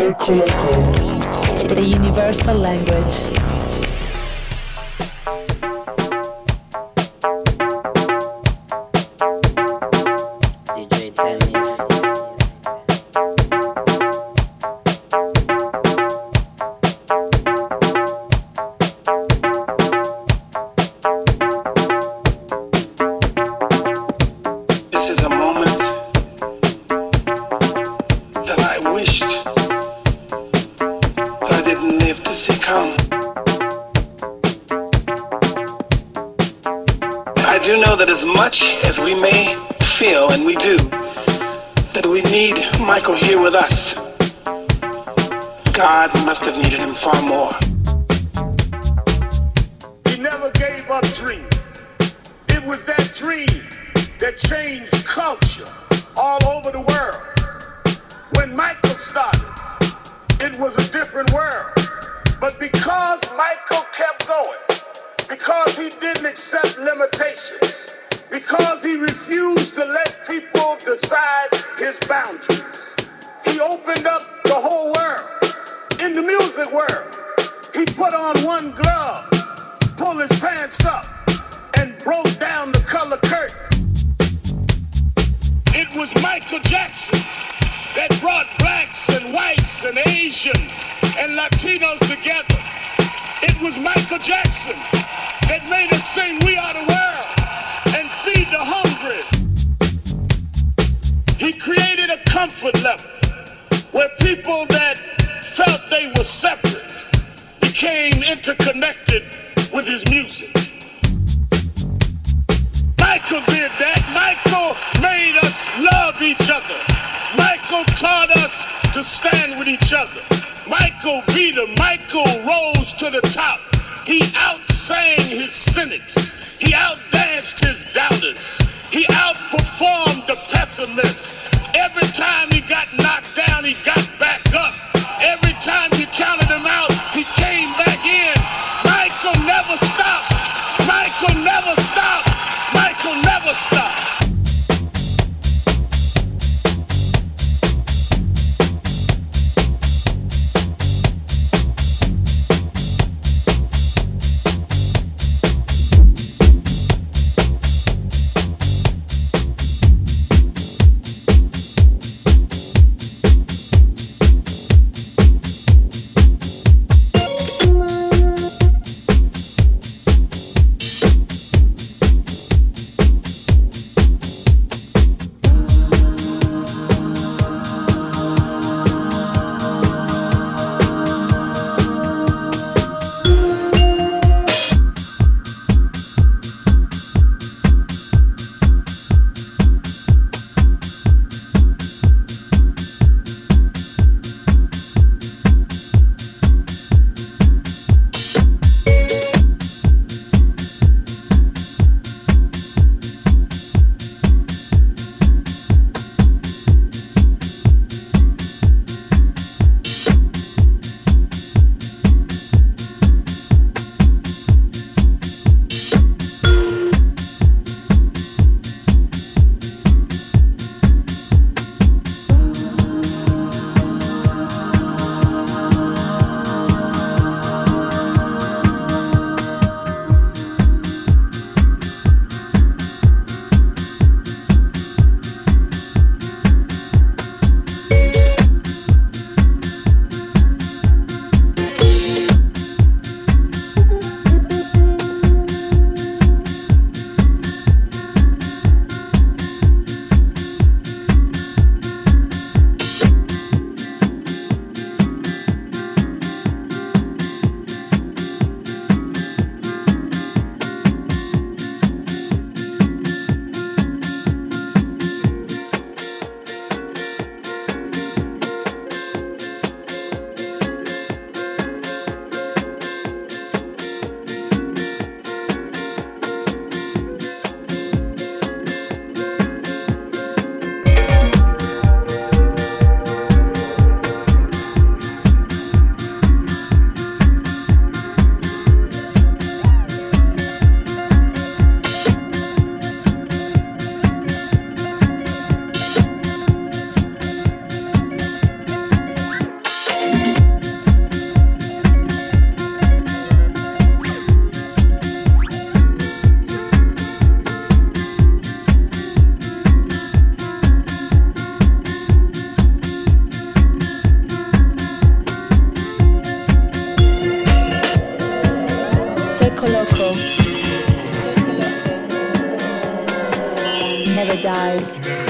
Circoloco. The universal language. Started, it was a different world. But because Michael kept going, because he didn't accept limitations, because he refused to let people decide his boundaries, he opened up the whole world. In the music world, he put on one glove, pulled his pants up, and broke down the color curtain. It was Michael Jackson that brought blacks and whites and Asians and Latinos together. It was Michael Jackson that made us sing We Are the World and feed the hungry. He created a comfort level where people that felt they were separate became interconnected with his music. Michael did that. Michael made us love each other. Michael taught us to stand with each other. Michael beat him. Michael rose to the top. He outsang his cynics. He outdanced his doubters. He outperformed the pessimists. Every time he got knocked down, he got back up. Every time you counted him out, dies.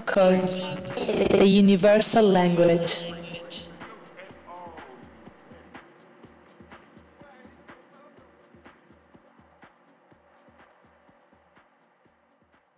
Code, the universal language.